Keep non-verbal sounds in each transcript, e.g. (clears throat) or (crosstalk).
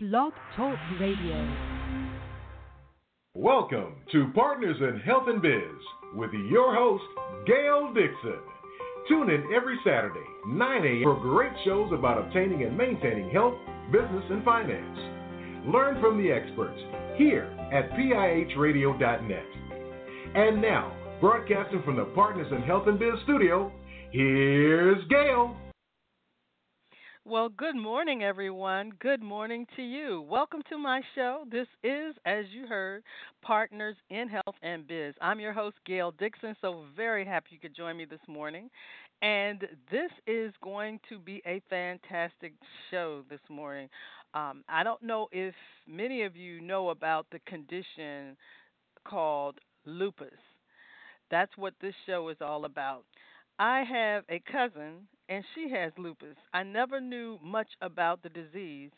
Blog Talk Radio. Welcome to Partners in Health and Biz with your host, Gail Dixon. Tune in every Saturday, 9 a.m. for great shows about obtaining and maintaining health, business, and finance. Learn from the experts here at PIHradio.net. And now, broadcasting from the Partners in Health and Biz studio, here's Gail. Well, good morning, everyone. Good morning to you. Welcome to my show. This is, as you heard, Partners in Health and Biz. I'm your host, Gail Dixon, so very happy you could join me this morning. And this is going to be a fantastic show this morning. Um, I don't know if many of you know about the condition called lupus. That's what this show is all about. I have a cousin and she has lupus. I never knew much about the disease.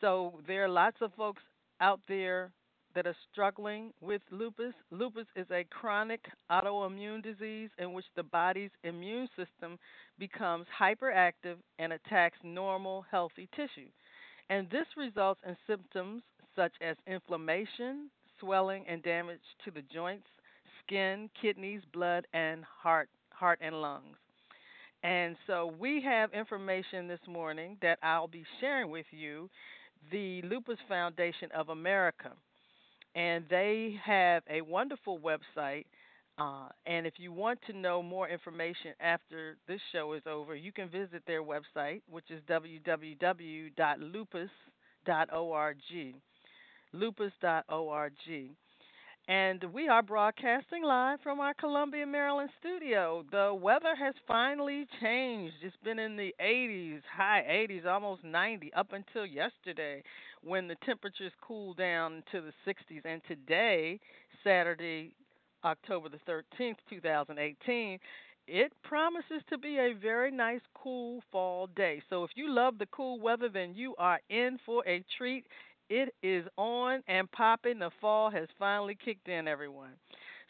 So there are lots of folks out there that are struggling with lupus. Lupus is a chronic autoimmune disease in which the body's immune system becomes hyperactive and attacks normal, healthy tissue. And this results in symptoms such as inflammation, swelling, and damage to the joints, skin, kidneys, blood, and heart, heart and lungs. And so we have information this morning that I'll be sharing with you the Lupus Foundation of America. And they have a wonderful website. Uh, and if you want to know more information after this show is over, you can visit their website, which is www.lupus.org. Lupus.org. And we are broadcasting live from our Columbia, Maryland studio. The weather has finally changed. It's been in the 80s, high 80s, almost 90 up until yesterday when the temperatures cooled down to the 60s. And today, Saturday, October the 13th, 2018, it promises to be a very nice, cool fall day. So if you love the cool weather, then you are in for a treat. It is on and popping. The fall has finally kicked in, everyone.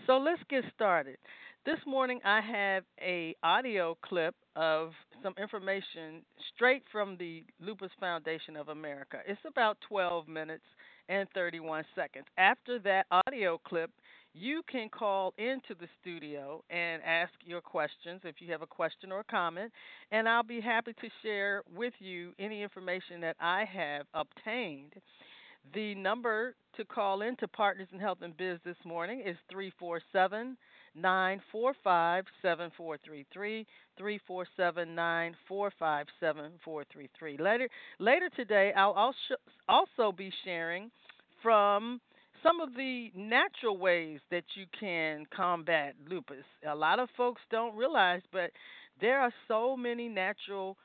So let's get started. This morning I have a audio clip of some information straight from the Lupus Foundation of America. It's about 12 minutes and 31 seconds. After that audio clip, you can call into the studio and ask your questions if you have a question or a comment, and I'll be happy to share with you any information that I have obtained. The number to call in to Partners in Health and Biz this morning is 347 945 7433. 347 945 7433. Later, later today, I'll also, also be sharing from some of the natural ways that you can combat lupus. A lot of folks don't realize, but there are so many natural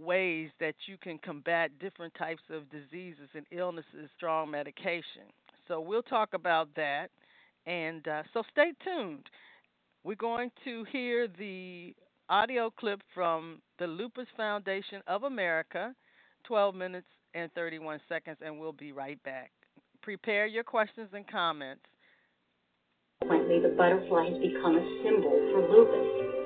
ways that you can combat different types of diseases and illnesses, strong medication. So we'll talk about that. And uh, so stay tuned. We're going to hear the audio clip from the Lupus Foundation of America, 12 minutes and 31 seconds, and we'll be right back. Prepare your questions and comments. The butterfly has become a symbol for lupus.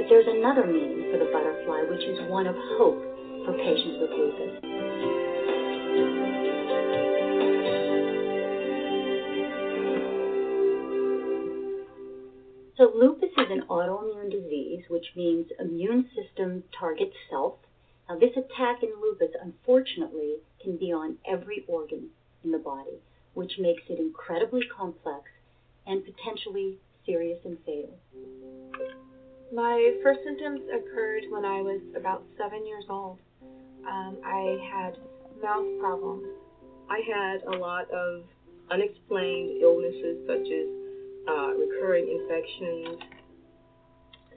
But there's another meaning for the butterfly, which is one of hope for patients with lupus. So lupus is an autoimmune disease, which means immune system targets self. Now this attack in lupus, unfortunately, can be on every organ in the body, which makes it incredibly complex and potentially serious and fatal. My first symptoms occurred when I was about seven years old. Um, I had mouth problems. I had a lot of unexplained illnesses such as uh, recurring infections.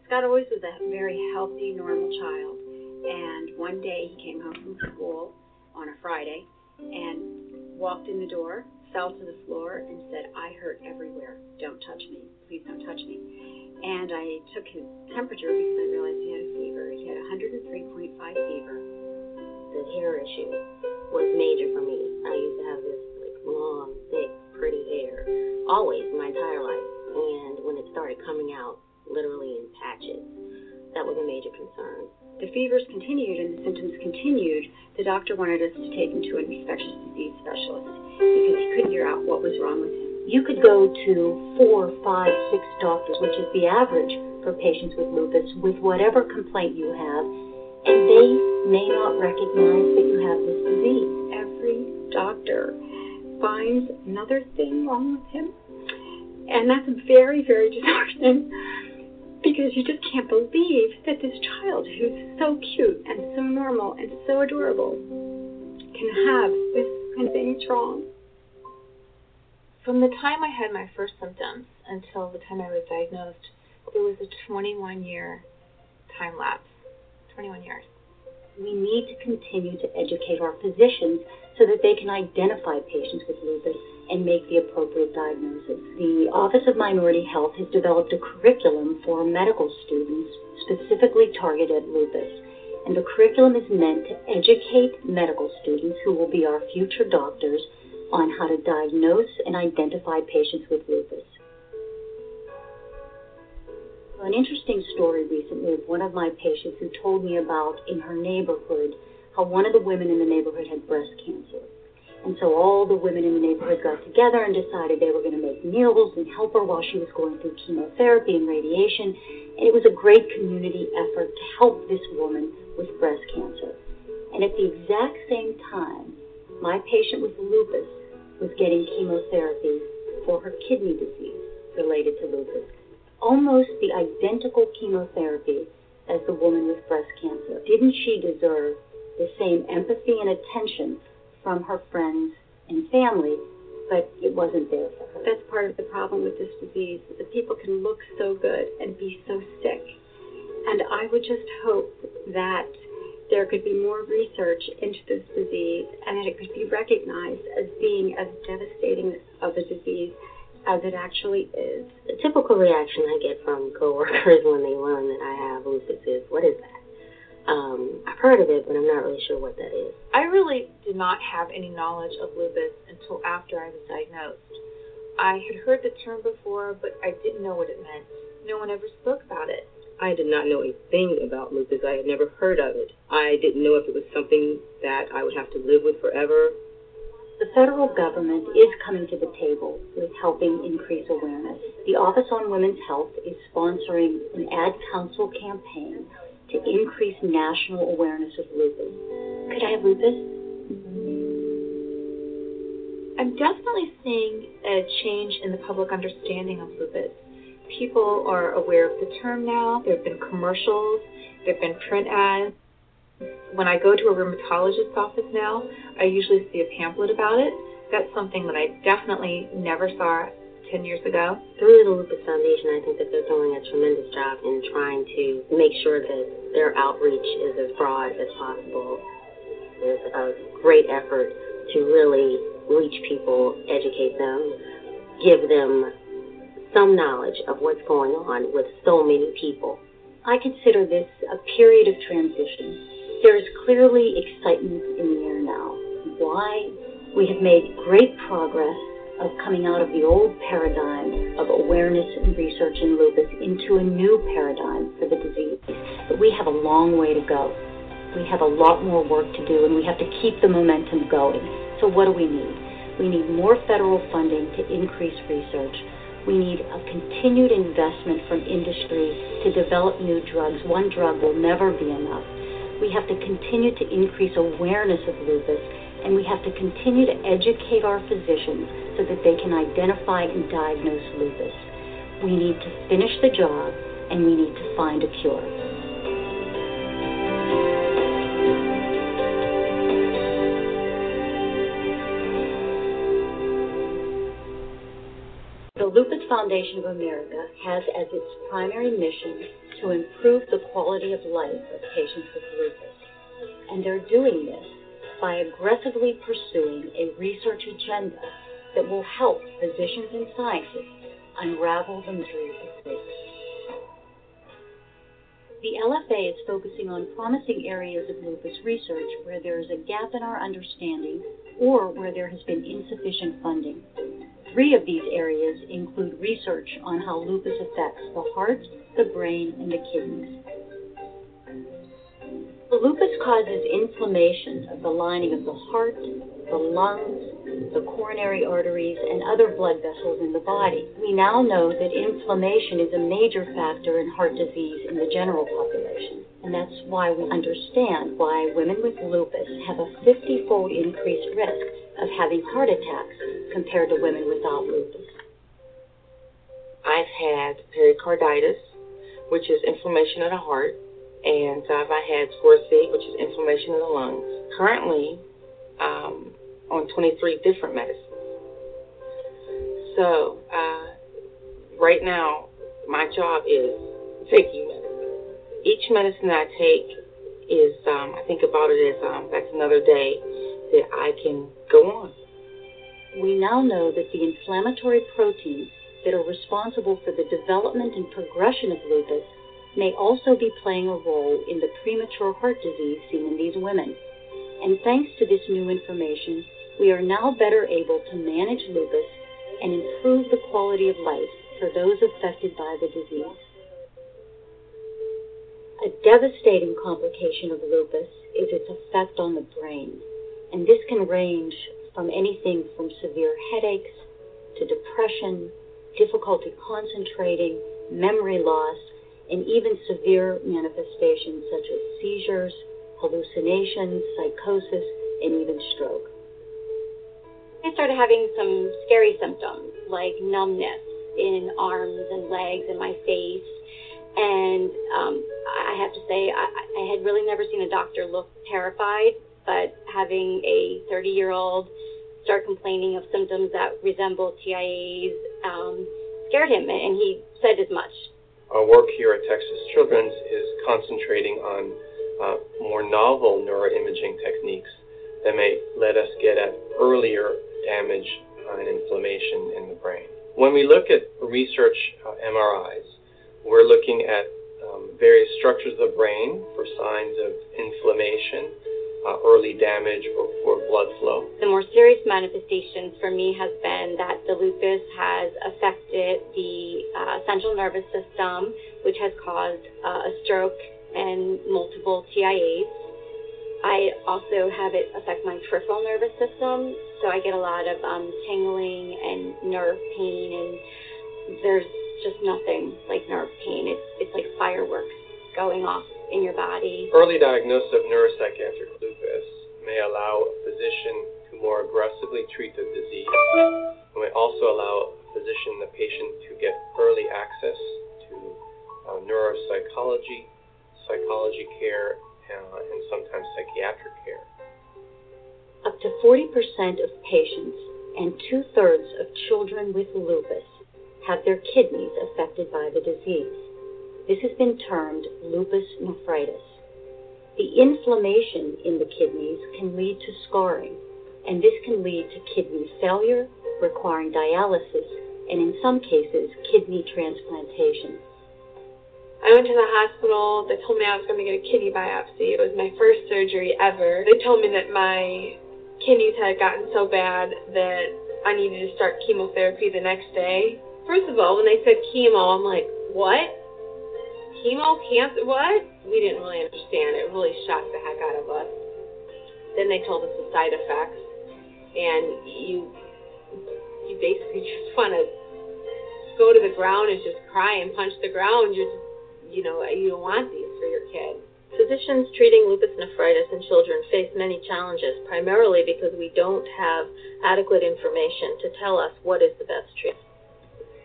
Scott always was a very healthy, normal child. And one day he came home from school on a Friday and walked in the door, fell to the floor, and said, I hurt everywhere. Don't touch me. Please don't touch me and I took his temperature because I realized he had a fever. He had 103.5 fever. The hair issue was major for me. I used to have this like long, thick, pretty hair, always my entire life. And when it started coming out, literally in patches, that was a major concern. The fevers continued and the symptoms continued, the doctor wanted us to take him to an infectious disease specialist because he couldn't figure out what was wrong with him. You could go to four, five, six doctors, which is the average for patients with lupus, with whatever complaint you have, and they may not recognize that you have this disease. Every doctor finds another thing wrong with him. And that's very, very (laughs) disheartening because you just can't believe that this child who's so cute and so normal and so adorable can have this kind of things wrong. From the time I had my first symptoms until the time I was diagnosed, there was a 21 year time lapse. 21 years. We need to continue to educate our physicians so that they can identify patients with lupus and make the appropriate diagnosis. The Office of Minority Health has developed a curriculum for medical students specifically targeted at lupus. And the curriculum is meant to educate medical students who will be our future doctors on how to diagnose and identify patients with lupus. An interesting story recently of one of my patients who told me about in her neighborhood how one of the women in the neighborhood had breast cancer. And so all the women in the neighborhood got together and decided they were going to make meals and help her while she was going through chemotherapy and radiation. And it was a great community effort to help this woman with breast cancer. And at the exact same time, my patient with lupus was getting chemotherapy for her kidney disease related to lupus. Almost the identical chemotherapy as the woman with breast cancer. Didn't she deserve the same empathy and attention from her friends and family, but it wasn't there for her. That's part of the problem with this disease, that people can look so good and be so sick. And I would just hope that there could be more research into this disease and that it could be recognized as being as devastating of a disease as it actually is. The typical reaction I get from coworkers (laughs) when they learn that I have lupus is, "What is that?" Um, I've heard of it, but I'm not really sure what that is. I really did not have any knowledge of lupus until after I was diagnosed. I had heard the term before, but I didn't know what it meant. No one ever spoke about it. I did not know a thing about lupus. I had never heard of it. I didn't know if it was something that I would have to live with forever. The federal government is coming to the table with helping increase awareness. The Office on Women's Health is sponsoring an ad council campaign to increase national awareness of lupus. Could I have lupus? I'm definitely seeing a change in the public understanding of lupus. People are aware of the term now. There have been commercials, there have been print ads. When I go to a rheumatologist's office now, I usually see a pamphlet about it. That's something that I definitely never saw 10 years ago. Through the Lupus Foundation, I think that they're doing a tremendous job in trying to make sure that their outreach is as broad as possible. There's a great effort to really reach people, educate them, give them some knowledge of what's going on with so many people. I consider this a period of transition. There is clearly excitement in the air now. Why? We have made great progress of coming out of the old paradigm of awareness and research in lupus into a new paradigm for the disease. But we have a long way to go. We have a lot more work to do, and we have to keep the momentum going. So, what do we need? We need more federal funding to increase research. We need a continued investment from industry to develop new drugs. One drug will never be enough. We have to continue to increase awareness of lupus, and we have to continue to educate our physicians so that they can identify and diagnose lupus. We need to finish the job and we need to find a cure. Foundation of America has as its primary mission to improve the quality of life of patients with lupus. And they're doing this by aggressively pursuing a research agenda that will help physicians and scientists unravel the mysteries of lupus. The LFA is focusing on promising areas of lupus research where there is a gap in our understanding or where there has been insufficient funding. Three of these areas include research on how lupus affects the heart, the brain, and the kidneys. The Lupus causes inflammation of the lining of the heart, the lungs, the coronary arteries, and other blood vessels in the body. We now know that inflammation is a major factor in heart disease in the general population. And that's why we understand why women with lupus have a 50 fold increased risk of having heart attacks compared to women without lupus. I've had pericarditis, which is inflammation of the heart and I've had score C, which is inflammation of the lungs. Currently, um, on 23 different medicines. So, uh, right now, my job is taking medicine. Each medicine that I take is, um, I think about it as um, that's another day that I can go on. We now know that the inflammatory proteins that are responsible for the development and progression of lupus may also be playing a role in the premature heart disease seen in these women. And thanks to this new information, we are now better able to manage lupus and improve the quality of life for those affected by the disease. A devastating complication of lupus is its effect on the brain, and this can range from anything from severe headaches to depression, difficulty concentrating, memory loss, and even severe manifestations such as seizures, hallucinations, psychosis, and even stroke. I started having some scary symptoms like numbness in arms and legs and my face. And um, I have to say, I, I had really never seen a doctor look terrified, but having a 30 year old start complaining of symptoms that resemble TIAs um, scared him, and he said as much our work here at Texas Children's is concentrating on uh, more novel neuroimaging techniques that may let us get at earlier damage and inflammation in the brain. When we look at research uh, MRIs, we're looking at um, various structures of the brain for signs of inflammation, uh, early damage, or for blood flow. The more serious manifestation for me has been that the lupus has affected the uh, central nervous system, which has caused uh, a stroke and multiple TIAs. I also have it affect my peripheral nervous system, so I get a lot of um, tingling and nerve pain, and there's just nothing like nerve pain. It's it's like fireworks going off in your body. Early diagnosis of neuropsychiatric lupus may allow a physician to more aggressively treat the disease and may also allow a physician, the patient, to get early access to uh, neuropsychology, psychology care, uh, and sometimes psychiatric care. Up to 40% of patients and two thirds of children with lupus have their kidneys affected by the disease. This has been termed lupus nephritis. The inflammation in the kidneys can lead to scarring, and this can lead to kidney failure, requiring dialysis, and in some cases, kidney transplantation. I went to the hospital. They told me I was going to get a kidney biopsy. It was my first surgery ever. They told me that my kidneys had gotten so bad that I needed to start chemotherapy the next day. First of all, when they said chemo, I'm like, what? chemo, cancer, what? We didn't really understand. It really shocked the heck out of us. Then they told us the side effects, and you you basically (laughs) just want to go to the ground and just cry and punch the ground. You just, you know, you don't want these for your kid. Physicians treating lupus nephritis in children face many challenges, primarily because we don't have adequate information to tell us what is the best treatment.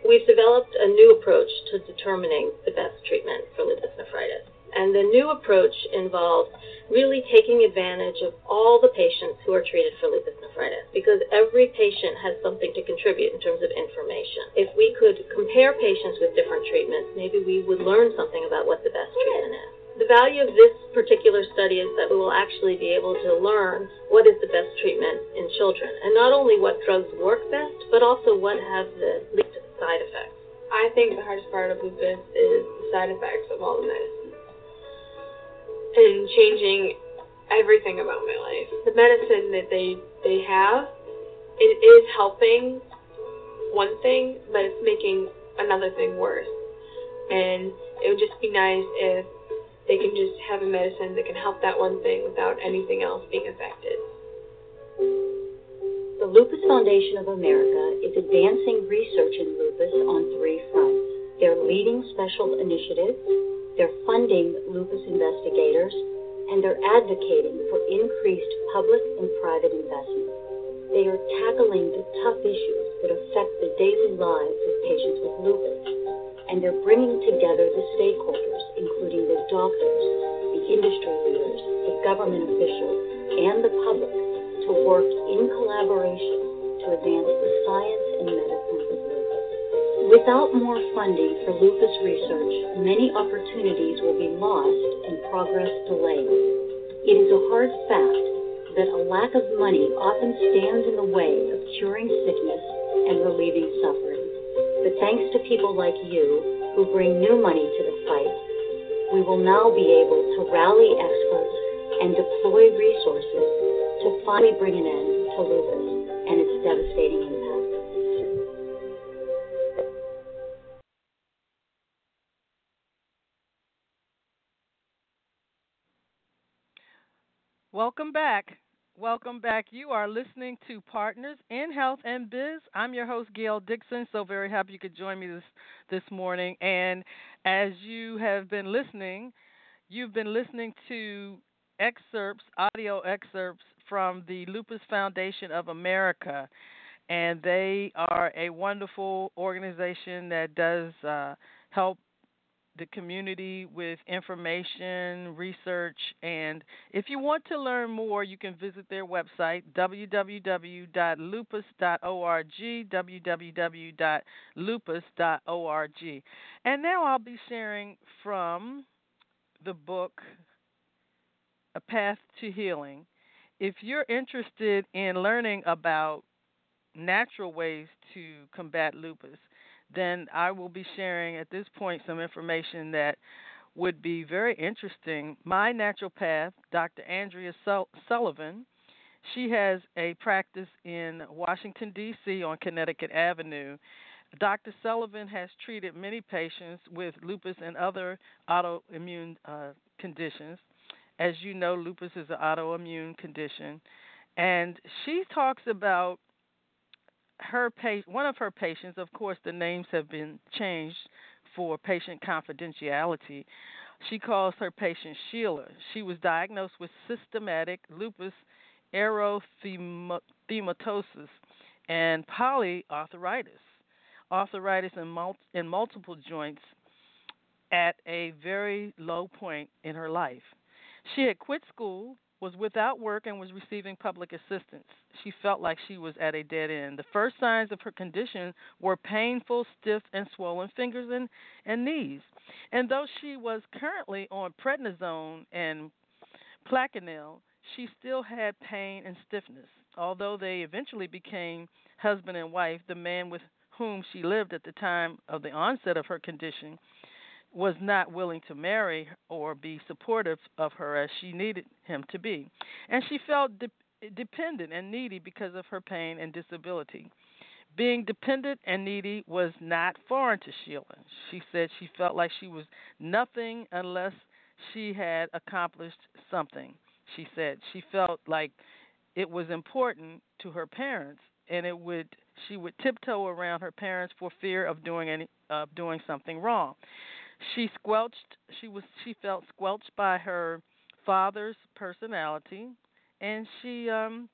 We've developed a new approach to determining the best treatment for lupus nephritis. And the new approach involves really taking advantage of all the patients who are treated for lupus nephritis because every patient has something to contribute in terms of information. If we could compare patients with different treatments, maybe we would learn something about what the best treatment is. The value of this particular study is that we will actually be able to learn what is the best treatment in children, and not only what drugs work best, but also what have the least side effects. I think the hardest part of lupus is the side effects of all the medicines and changing everything about my life. The medicine that they they have, it is helping one thing, but it's making another thing worse. And it would just be nice if they can just have a medicine that can help that one thing without anything else being affected. The Lupus Foundation of America is advancing research in lupus on three fronts. They're leading special initiatives, they're funding lupus investigators, and they're advocating for increased public and private investment. They are tackling the tough issues that affect the daily lives of patients with lupus, and they're bringing together the stakeholders, including the doctors, the industry leaders, the government officials, and the public, to work in collaboration to advance the science and medicine. Without more funding for lupus research, many opportunities will be lost and progress delayed. It is a hard fact that a lack of money often stands in the way of curing sickness and relieving suffering. But thanks to people like you who bring new money to the fight, we will now be able to rally experts and deploy resources to finally bring an end to lupus and its devastating impact. Welcome back. Welcome back. You are listening to Partners in Health and Biz. I'm your host, Gail Dixon. So very happy you could join me this this morning. And as you have been listening, you've been listening to excerpts, audio excerpts from the Lupus Foundation of America, and they are a wonderful organization that does uh, help the community with information, research, and if you want to learn more, you can visit their website, www.lupus.org, www.lupus.org. And now I'll be sharing from the book, A Path to Healing. If you're interested in learning about natural ways to combat lupus, then I will be sharing at this point some information that would be very interesting. My naturopath, Dr. Andrea Sullivan, she has a practice in Washington, D.C. on Connecticut Avenue. Dr. Sullivan has treated many patients with lupus and other autoimmune uh, conditions. As you know, lupus is an autoimmune condition. And she talks about her one of her patients, of course, the names have been changed for patient confidentiality. She calls her patient Sheila. She was diagnosed with systematic lupus erythematosus and polyarthritis, arthritis in, mul- in multiple joints at a very low point in her life. She had quit school was without work and was receiving public assistance. She felt like she was at a dead end. The first signs of her condition were painful, stiff, and swollen fingers and, and knees. And though she was currently on prednisone and Plaquenil, she still had pain and stiffness. Although they eventually became husband and wife, the man with whom she lived at the time of the onset of her condition was not willing to marry or be supportive of her as she needed him to be. And she felt de- dependent and needy because of her pain and disability. Being dependent and needy was not foreign to Sheila. She said she felt like she was nothing unless she had accomplished something. She said she felt like it was important to her parents and it would she would tiptoe around her parents for fear of doing any of doing something wrong. She squelched. She was. She felt squelched by her father's personality, and she um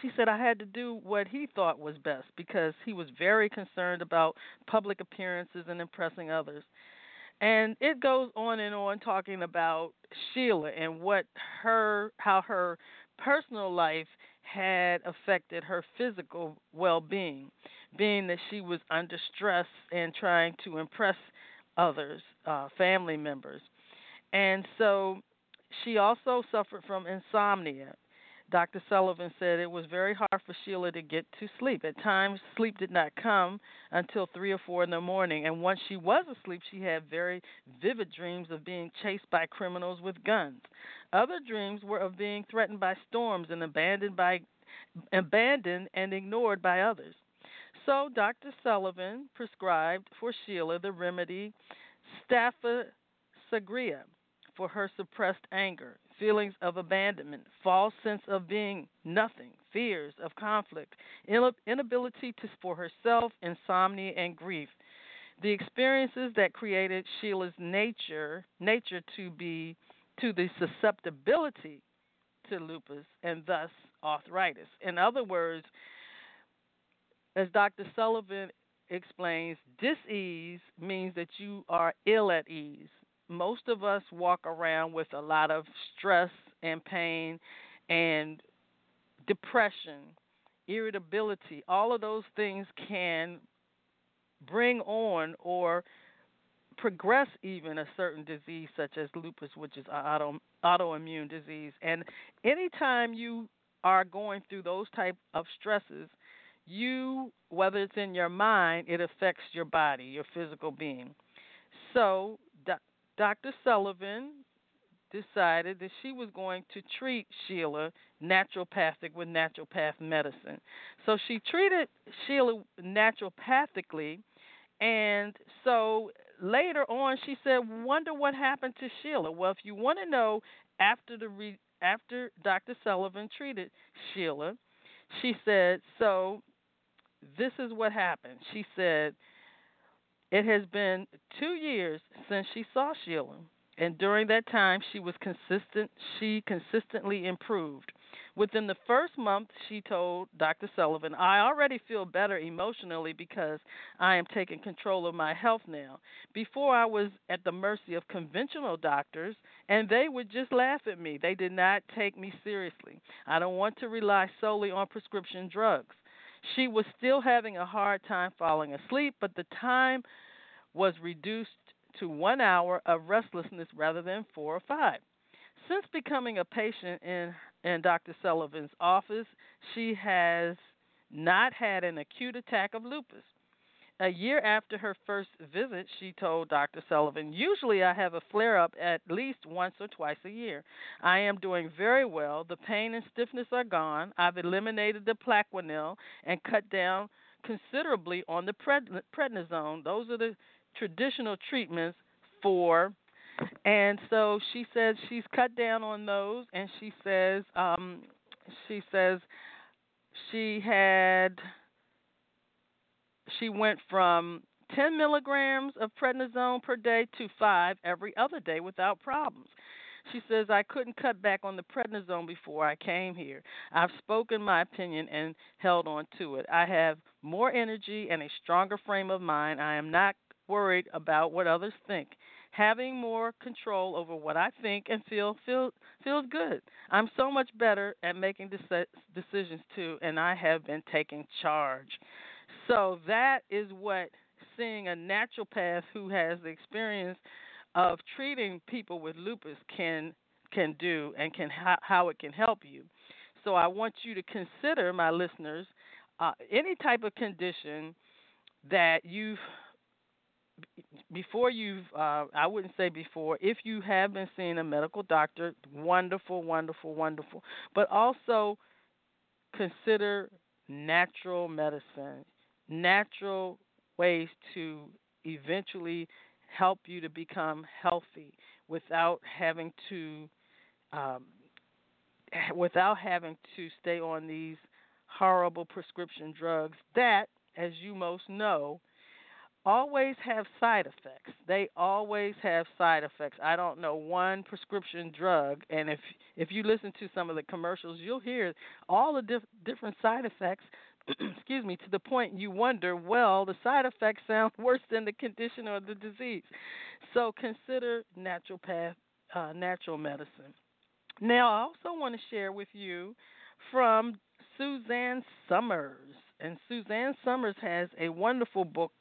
she said I had to do what he thought was best because he was very concerned about public appearances and impressing others. And it goes on and on talking about Sheila and what her how her personal life had affected her physical well-being, being that she was under stress and trying to impress others, uh, family members. And so she also suffered from insomnia. Dr. Sullivan said it was very hard for Sheila to get to sleep. At times, sleep did not come until 3 or 4 in the morning. And once she was asleep, she had very vivid dreams of being chased by criminals with guns. Other dreams were of being threatened by storms and abandoned by abandoned and ignored by others. So Dr. Sullivan prescribed for Sheila the remedy Staphysagria for her suppressed anger, feelings of abandonment, false sense of being nothing, fears of conflict, inability to for herself, insomnia and grief. The experiences that created Sheila's nature nature to be to the susceptibility to lupus and thus arthritis. In other words, as Dr. Sullivan explains, dis-ease means that you are ill at ease. Most of us walk around with a lot of stress and pain and depression, irritability. All of those things can bring on or progress even a certain disease such as lupus, which is auto, autoimmune disease. And anytime you are going through those type of stresses, you whether it's in your mind, it affects your body, your physical being. So, Dr. Sullivan decided that she was going to treat Sheila naturopathic with naturopath medicine. So she treated Sheila naturopathically, and so later on she said, "Wonder what happened to Sheila." Well, if you want to know, after the re- after Dr. Sullivan treated Sheila, she said, "So this is what happened. She said, It has been two years since she saw Sheila, and during that time she was consistent she consistently improved. Within the first month, she told Dr. Sullivan, I already feel better emotionally because I am taking control of my health now. Before, I was at the mercy of conventional doctors, and they would just laugh at me. They did not take me seriously. I don't want to rely solely on prescription drugs. She was still having a hard time falling asleep, but the time was reduced to one hour of restlessness rather than four or five. Since becoming a patient in, in Dr. Sullivan's office, she has not had an acute attack of lupus. A year after her first visit, she told Dr. Sullivan, Usually I have a flare up at least once or twice a year. I am doing very well. The pain and stiffness are gone. I've eliminated the Plaquenil and cut down considerably on the prednisone. Those are the traditional treatments for. And so she says she's cut down on those, and she says um, she says she had she went from 10 milligrams of prednisone per day to 5 every other day without problems. She says, I couldn't cut back on the prednisone before I came here. I've spoken my opinion and held on to it. I have more energy and a stronger frame of mind. I am not worried about what others think. Having more control over what I think and feel, feel feels good. I'm so much better at making decisions too, and I have been taking charge. So that is what seeing a naturopath who has the experience of treating people with lupus can can do and can how, how it can help you. So I want you to consider, my listeners, uh, any type of condition that you've before you've uh, I wouldn't say before if you have been seeing a medical doctor, wonderful, wonderful, wonderful, but also consider natural medicine natural ways to eventually help you to become healthy without having to um, without having to stay on these horrible prescription drugs that as you most know always have side effects. They always have side effects. I don't know one prescription drug and if if you listen to some of the commercials you'll hear all the diff- different side effects (clears throat) excuse me, to the point you wonder, well, the side effects sound (laughs) worse than the condition or the disease. So consider naturopath, uh, natural medicine. Now, I also want to share with you from Suzanne Somers. And Suzanne Somers has a wonderful book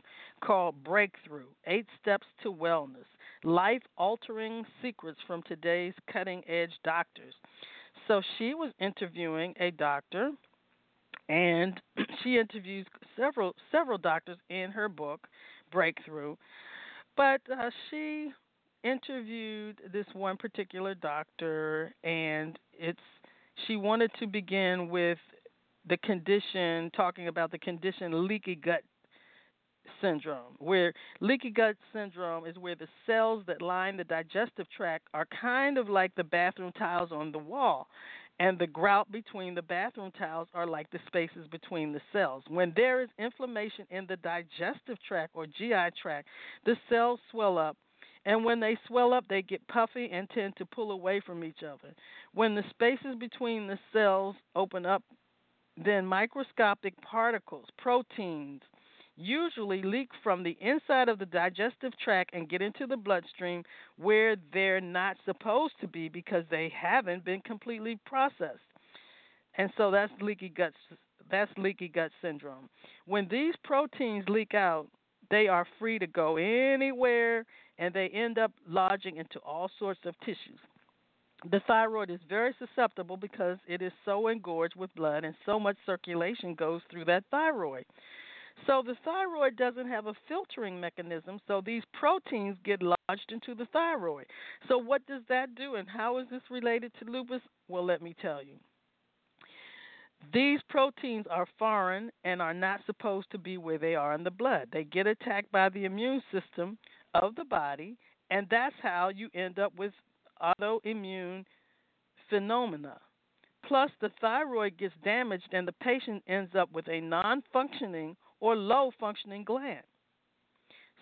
called Breakthrough Eight Steps to Wellness Life Altering Secrets from Today's Cutting Edge Doctors. So she was interviewing a doctor and (clears throat) she interviews several several doctors in her book Breakthrough. But uh, she interviewed this one particular doctor, and it's she wanted to begin with the condition, talking about the condition leaky gut syndrome, where leaky gut syndrome is where the cells that line the digestive tract are kind of like the bathroom tiles on the wall. And the grout between the bathroom tiles are like the spaces between the cells. When there is inflammation in the digestive tract or GI tract, the cells swell up and when they swell up, they get puffy and tend to pull away from each other. When the spaces between the cells open up, then microscopic particles, proteins, usually leak from the inside of the digestive tract and get into the bloodstream where they're not supposed to be because they haven't been completely processed. And so that's leaky gut that's leaky gut syndrome. When these proteins leak out, they are free to go anywhere and they end up lodging into all sorts of tissues. The thyroid is very susceptible because it is so engorged with blood and so much circulation goes through that thyroid. So the thyroid doesn't have a filtering mechanism, so these proteins get lodged into the thyroid. So what does that do and how is this related to lupus? Well, let me tell you. These proteins are foreign and are not supposed to be where they are in the blood. They get attacked by the immune system of the body, and that's how you end up with autoimmune phenomena. Plus, the thyroid gets damaged, and the patient ends up with a non functioning or low functioning gland.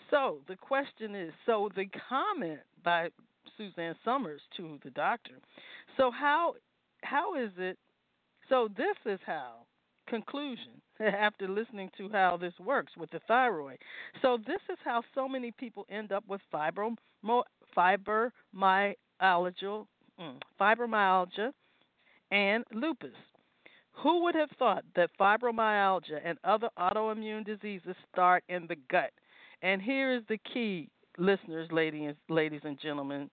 So, the question is so the comment by Suzanne Somers to the doctor. So, how, how is it? So, this is how conclusion (laughs) after listening to how this works with the thyroid. So this is how so many people end up with fibrom- fibromyalgia, mm, fibromyalgia and lupus. Who would have thought that fibromyalgia and other autoimmune diseases start in the gut? And here is the key, listeners, ladies, ladies and gentlemen.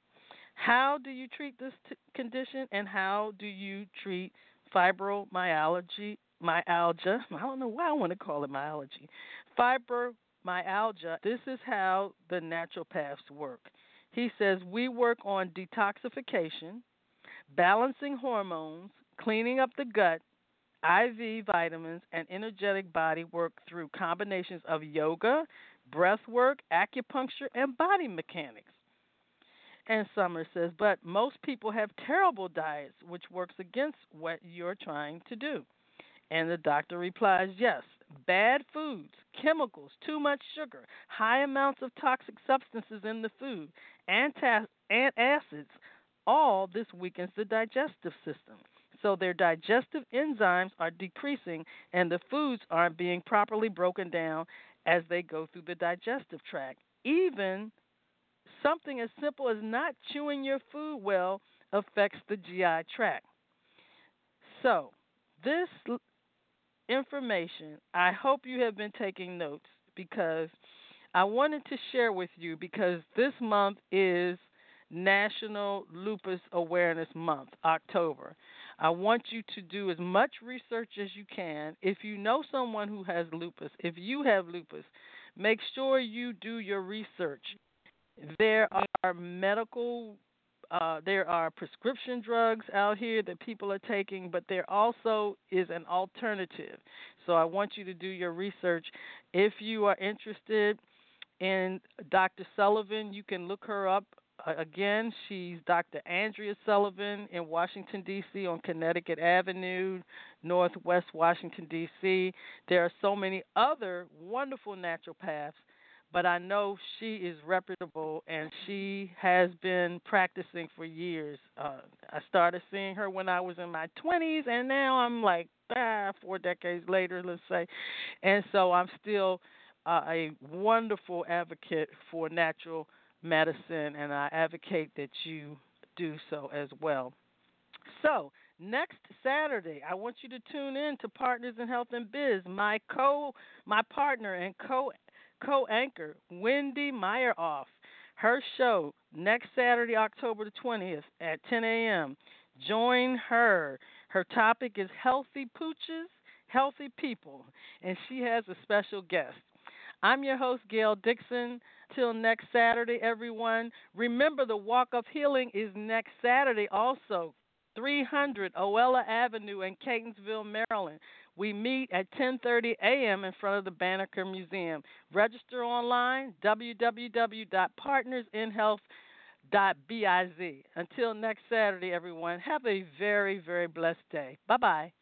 How do you treat this t- condition, and how do you treat fibromyalgia myalgia. (laughs) I don't know why I want to call it myalgia. Fibromyalgia. This is how the naturopaths work. He says we work on detoxification, balancing hormones, cleaning up the gut, IV vitamins, and energetic body work through combinations of yoga, breath work, acupuncture, and body mechanics. And Summer says, but most people have terrible diets, which works against what you're trying to do. And the doctor replies, yes, bad foods, chemicals, too much sugar, high amounts of toxic substances in the food, and acids, all this weakens the digestive system. So their digestive enzymes are decreasing and the foods aren't being properly broken down as they go through the digestive tract. Even something as simple as not chewing your food well affects the GI tract. So, this information. I hope you have been taking notes because I wanted to share with you because this month is National Lupus Awareness Month, October. I want you to do as much research as you can. If you know someone who has lupus, if you have lupus, make sure you do your research. There are medical uh, there are prescription drugs out here that people are taking, but there also is an alternative. So I want you to do your research. If you are interested in Dr. Sullivan, you can look her up. Again, she's Dr. Andrea Sullivan in Washington, D.C., on Connecticut Avenue, Northwest Washington, D.C. There are so many other wonderful naturopaths but I know she is reputable and she has been practicing for years. Uh, I started seeing her when I was in my 20s, and now I'm like ah, four decades later, let's say, and so I'm still uh, a wonderful advocate for natural medicine, and I advocate that you do so as well. So, next Saturday, I want you to tune in to Partners in Health and Biz. My co my partner and co co anchor, Wendy Meyeroff. Her show next Saturday, October the 20th at 10 a.m. Join her. Her topic is Healthy Pooches, Healthy People, and she has a special guest. I'm your host, Gail Dixon. Till next Saturday, everyone. Remember, the Walk of Healing is next Saturday also. 300 Oella Avenue in Catonsville, Maryland. We meet at 10:30 a.m. in front of the Banneker Museum. Register online www.partnersinhealth.biz. Until next Saturday, everyone, have a very, very blessed day. Bye bye.